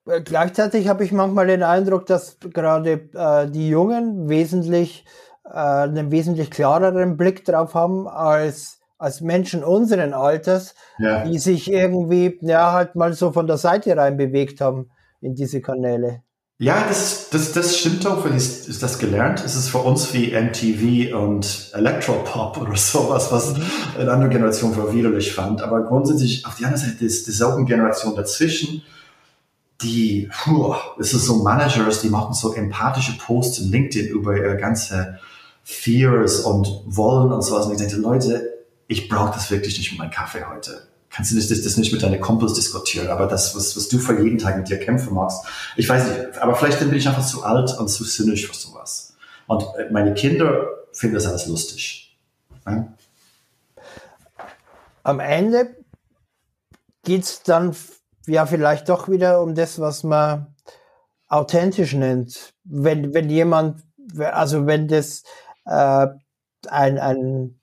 [SPEAKER 3] Äh, gleichzeitig habe ich manchmal den Eindruck, dass gerade äh, die Jungen wesentlich äh, einen wesentlich klareren Blick drauf haben als als Menschen unseren Alters, ja. die sich irgendwie ja halt mal so von der Seite rein bewegt haben in diese Kanäle.
[SPEAKER 4] Ja, das, das, das stimmt auch, weil ich, ist das gelernt. Es ist für uns wie MTV und Electropop oder sowas, was mhm. eine andere Generation für widerlich fand. Aber grundsätzlich auf die andere Seite ist dieselbe Generation dazwischen, die, puh, es ist so Managers, die machen so empathische Posts in LinkedIn über ihre ganze Fears und Wollen und sowas. Und ich denke, Leute, ich brauche das wirklich nicht mit meinem Kaffee heute kannst du das, das nicht mit deinen Kumpels diskutieren, aber das, was, was du für jeden Tag mit dir kämpfen magst, ich weiß nicht, aber vielleicht bin ich einfach zu alt und zu sinnig für sowas. Und äh, meine Kinder finden das alles lustig. Ja?
[SPEAKER 3] Am Ende geht's dann ja vielleicht doch wieder um das, was man authentisch nennt. Wenn, wenn jemand, also wenn das äh, ein, ein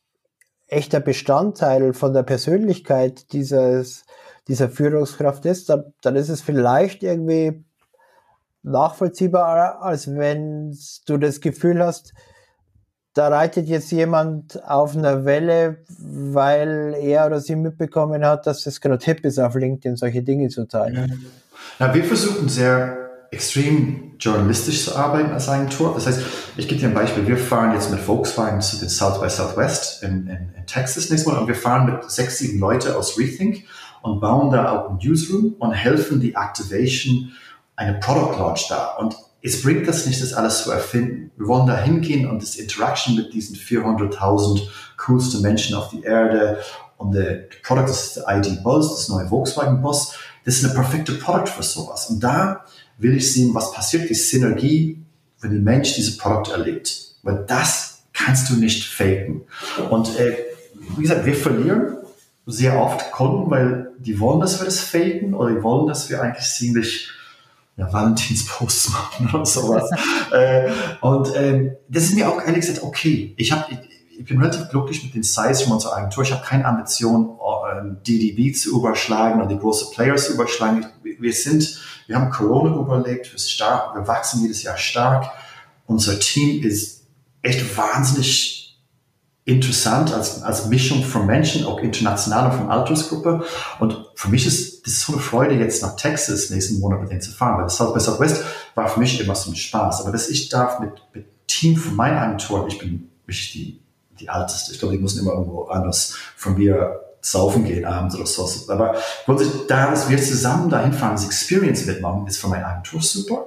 [SPEAKER 3] echter Bestandteil von der Persönlichkeit dieses, dieser Führungskraft ist, dann, dann ist es vielleicht irgendwie nachvollziehbar, als wenn du das Gefühl hast, da reitet jetzt jemand auf einer Welle, weil er oder sie mitbekommen hat, dass es gerade hip ist, auf LinkedIn solche Dinge zu teilen.
[SPEAKER 4] Ja, wir versuchen sehr extrem journalistisch zu arbeiten als Agentur. Das heißt, ich gebe dir ein Beispiel. Wir fahren jetzt mit Volkswagen zu den South by Southwest in, in, in Texas nächstes Mal und wir fahren mit sechs, sieben Leute aus Rethink und bauen da auch ein Newsroom und helfen die Activation eine Product Launch da. Und es bringt das nicht, das alles zu erfinden. Wir wollen da hingehen und das Interaction mit diesen 400.000 coolsten Menschen auf die Erde und der Product ist der ID Buzz, das neue Volkswagen Bus. Das ist eine perfekte Product für sowas. Und da will ich sehen, was passiert, die Synergie, wenn der Mensch dieses Produkt erlebt. Weil das kannst du nicht faken. Und äh, wie gesagt, wir verlieren sehr oft Kunden, weil die wollen, dass wir das faken oder die wollen, dass wir eigentlich ziemlich ja, Valentinsposts machen oder sowas. äh, und äh, das ist mir auch ehrlich gesagt okay. Ich, hab, ich, bin relativ glücklich mit den Size von unserer Agentur. Ich habe keine Ambition, DDB äh, zu überschlagen oder die großen Players zu überschlagen. Wir sind wir haben Corona überlebt, wir, stark, wir wachsen jedes Jahr stark. Unser Team ist echt wahnsinnig interessant als, als Mischung von Menschen, auch international und von Altersgruppe. Und für mich ist das ist so eine Freude, jetzt nach Texas nächsten Monat mit denen zu fahren, weil das South by Southwest war für mich immer so ein Spaß. Aber dass ich darf mit, mit Team von meiner Agentur, ich bin wirklich die, die Alteste, ich glaube, die müssen immer irgendwo anders von mir saufen gehen abends oder so. Aber grundsätzlich, da, dass wir zusammen dahin fahren, das Experience mitmachen, ist für meine Agentur super.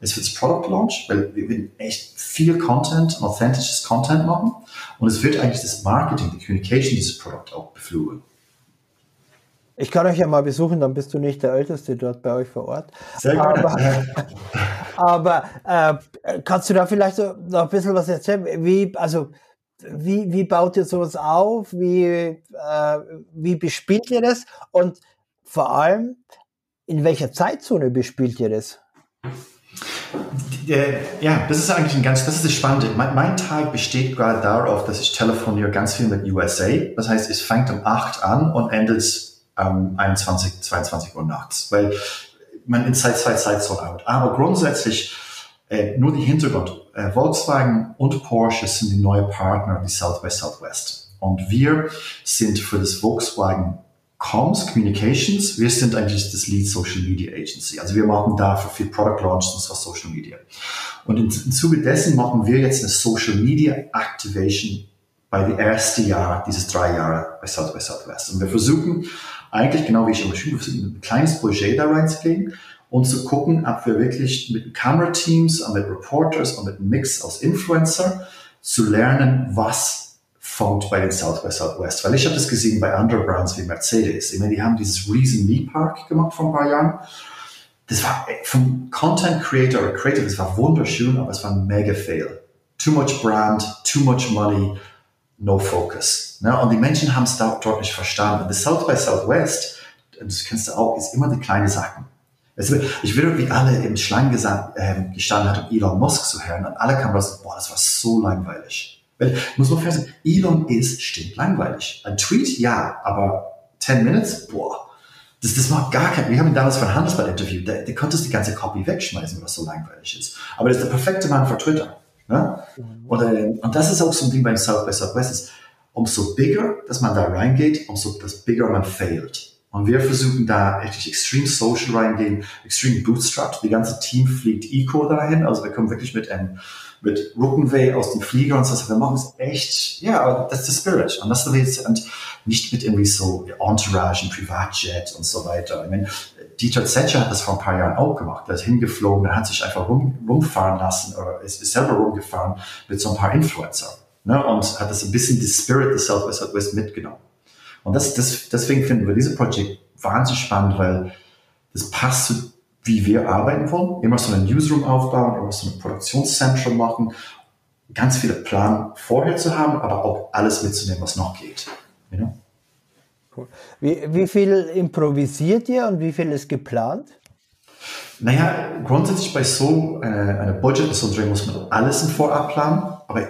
[SPEAKER 4] Ist für das Product Launch, weil wir werden echt viel Content, authentisches Content machen. Und es wird eigentlich das Marketing, die Communication dieses Produkt auch beflugen.
[SPEAKER 3] Ich kann euch ja mal besuchen, dann bist du nicht der Älteste dort bei euch vor Ort.
[SPEAKER 4] Sehr.
[SPEAKER 3] Aber, aber äh, kannst du da vielleicht so noch ein bisschen was erzählen? Wie, also, wie, wie baut ihr sowas auf? Wie, äh, wie bespielt ihr das? Und vor allem, in welcher Zeitzone bespielt ihr das?
[SPEAKER 4] Ja, das ist eigentlich ein ganz, das ist das Spannende. Mein, mein, Tag besteht gerade darauf, dass ich telefoniere ganz viel mit USA. Das heißt, es fängt um 8 an und endet um 21, 22 Uhr nachts, weil man in Zeit, zwei Zeitzonen arbeitet. Aber grundsätzlich äh, nur die Hintergrund. Äh, Volkswagen und Porsche sind die neuen Partner, die South by Southwest. Und wir sind für das Volkswagen Comms, Communications, wir sind eigentlich das Lead Social Media Agency. Also wir machen dafür viel Product Launch und zwar Social Media. Und im Zuge dessen machen wir jetzt eine Social Media Activation bei dem ersten Jahr, dieses drei Jahre bei South by Southwest. Und wir versuchen eigentlich, genau wie ich schon beschrieben habe, ein kleines Budget da reinzulegen und zu gucken, ob wir wirklich mit Kamerateams und mit Reporters und mit einem Mix aus Influencer zu lernen, was fongt bei den South by Southwest. Weil ich habe das gesehen bei anderen Brands wie Mercedes. Ich meine, die haben dieses riesen Me-Park gemacht vor ein paar Jahren. Das war vom Content Creator oder Creator, das war wunderschön, aber es war ein mega Fail. Too much Brand, too much money, no focus. Ne? Und die Menschen haben es dort nicht verstanden. Und das South by Southwest, das kennst du auch, ist immer die kleine Sachen. Ich will, wie alle im Schlangen äh, gestanden hat, um Elon Musk zu hören. Und alle kamen raus, boah, das war so langweilig. Weil, muss man feststellen, Elon ist stimmt langweilig. Ein Tweet, ja, aber 10 Minutes, boah. Das, das macht gar keinen, wir haben ihn damals ein Handelsblatt interviewt, der, der konnte die ganze Copy wegschmeißen, was so langweilig ist. Aber das ist der perfekte Mann für Twitter. Ne? Mhm. Und, äh, und das ist auch so ein Ding beim South by Southwest, ist, umso bigger, dass man da reingeht, umso das bigger man failt. Und wir versuchen da echt extrem social reingehen, extrem bootstrapped. Die ganze Team fliegt Eco dahin. Also wir kommen wirklich mit einem mit Rückenweh aus dem Flieger und so. Wir machen es echt, ja, aber das ist der Spirit. Und das ist und nicht mit irgendwie so Entourage, und Privatjet und so weiter. Ich meine, Dieter Zetscher hat das vor ein paar Jahren auch gemacht. Der ist hingeflogen, der hat sich einfach rum, rumfahren lassen oder ist, ist selber rumgefahren mit so ein paar Influencer. Ne, und hat das ein bisschen die Spirit des South by Southwest mitgenommen. Und das, das, deswegen finden wir dieses Projekt wahnsinnig spannend, weil das passt zu wie wir arbeiten wollen. Immer so einen Newsroom aufbauen, immer so ein Produktionszentrum machen, ganz viele Plan vorher zu haben, aber auch alles mitzunehmen, was noch geht. You know?
[SPEAKER 3] Cool. wie, wie viel improvisiert ihr und wie viel ist geplant?
[SPEAKER 4] Naja, grundsätzlich bei so äh, einer Budget so Dreh muss man alles im Vorab planen, aber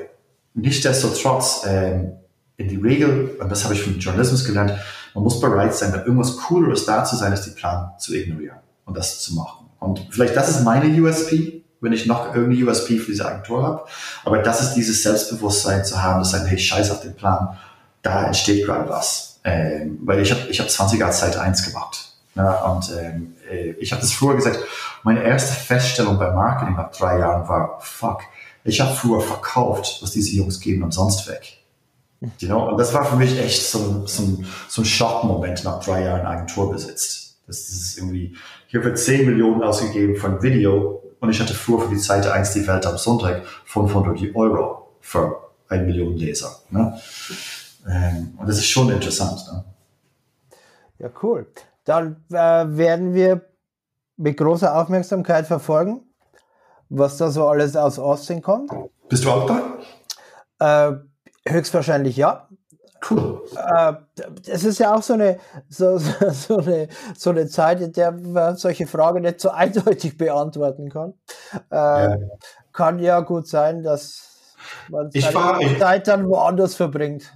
[SPEAKER 4] nichtsdestotrotz, äh, in die Regel, und das habe ich vom Journalismus gelernt, man muss bereit sein, wenn irgendwas Cooleres da zu sein, als die Plan zu ignorieren und das zu machen. Und vielleicht das ist meine USP, wenn ich noch irgendeine USP für diese Agentur habe. Aber das ist dieses Selbstbewusstsein zu haben, dass sagen, hey, scheiß auf den Plan, da entsteht gerade was. Ähm, weil ich habe ich hab 20 Jahre Zeit 1 gemacht. Ne? Und ähm, äh, ich habe das früher gesagt, meine erste Feststellung beim Marketing nach drei Jahren war, fuck, ich habe früher verkauft, was diese Jungs geben umsonst weg. You know? Und das war für mich echt so, so, so ein Schockmoment nach drei Jahren Agenturbesitz. Das ist irgendwie, hier wird 10 Millionen ausgegeben von Video und ich hatte früher für die Seite 1 die Welt am Sonntag 500 Euro für eine Million Leser. Ne? Ähm, und das ist schon interessant. Ne?
[SPEAKER 3] Ja, cool. Dann äh, werden wir mit großer Aufmerksamkeit verfolgen, was da so alles aus Austin kommt.
[SPEAKER 4] Bist du auch
[SPEAKER 3] da? Äh, höchstwahrscheinlich ja.
[SPEAKER 4] Cool.
[SPEAKER 3] Äh, es ist ja auch so eine, so, so, eine, so eine Zeit, in der man solche Fragen nicht so eindeutig beantworten kann. Äh, ja. Kann ja gut sein, dass man
[SPEAKER 4] ich war,
[SPEAKER 3] Zeit dann woanders verbringt.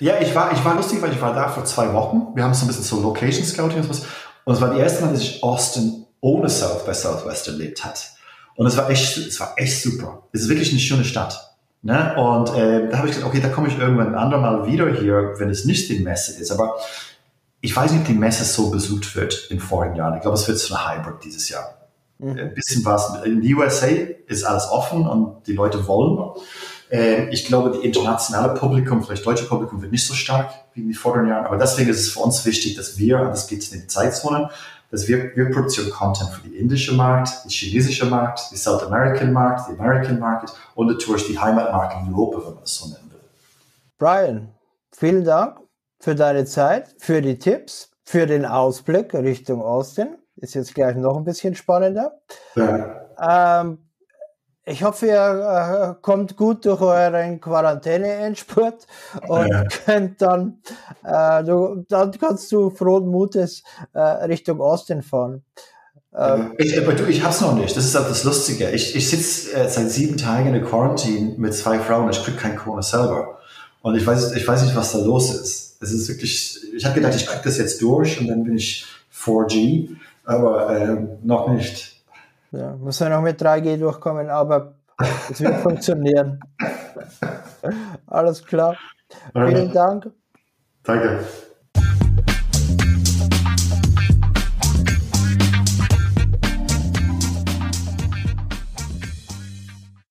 [SPEAKER 4] Ja, ich war, ich war lustig, weil ich war da vor zwei Wochen. Wir haben so ein bisschen so Location Scouting und so was. Und es war die erste Mal, dass ich Austin ohne South by Southwest erlebt hat. Und es war echt, es war echt super. Es ist wirklich eine schöne Stadt. Ne? Und äh, da habe ich gedacht, okay, da komme ich irgendwann ein andermal wieder hier, wenn es nicht die Messe ist. Aber ich weiß nicht, ob die Messe so besucht wird in vorigen Jahren. Ich glaube, es wird so eine Hybrid dieses Jahr. Mhm. Ein bisschen was. In den USA ist alles offen und die Leute wollen. Äh, ich glaube, die internationale Publikum, vielleicht deutsche Publikum, wird nicht so stark wie in den vorderen Jahren. Aber deswegen ist es für uns wichtig, dass wir, und das geht in die Zeitzonen, dass wir, wir produzieren Content für die indische Markt, die chinesische Markt, die South American Markt, die American Market und natürlich die Heimatmarkt in Europa, wenn man das so nennen will.
[SPEAKER 3] Brian, vielen Dank für deine Zeit, für die Tipps, für den Ausblick Richtung Austin. Ist jetzt gleich noch ein bisschen spannender. Ja. Ähm, ich hoffe, ihr äh, kommt gut durch euren Quarantäne-Endspurt und ja. könnt dann, äh, du, dann kannst du frohen Mutes äh, Richtung Osten fahren.
[SPEAKER 4] Ähm, ich, aber du, ich hab's noch nicht. Das ist auch das Lustige. Ich, ich sitze äh, seit sieben Tagen in der Quarantäne mit zwei Frauen. Ich krieg kein Corona selber. Und ich weiß, ich weiß nicht, was da los ist. Es ist wirklich, ich habe gedacht, ich krieg das jetzt durch und dann bin ich 4G, aber äh, noch nicht.
[SPEAKER 3] Ja, muss ja noch mit 3G durchkommen, aber es wird funktionieren. Alles klar. Vielen Dank.
[SPEAKER 4] Danke.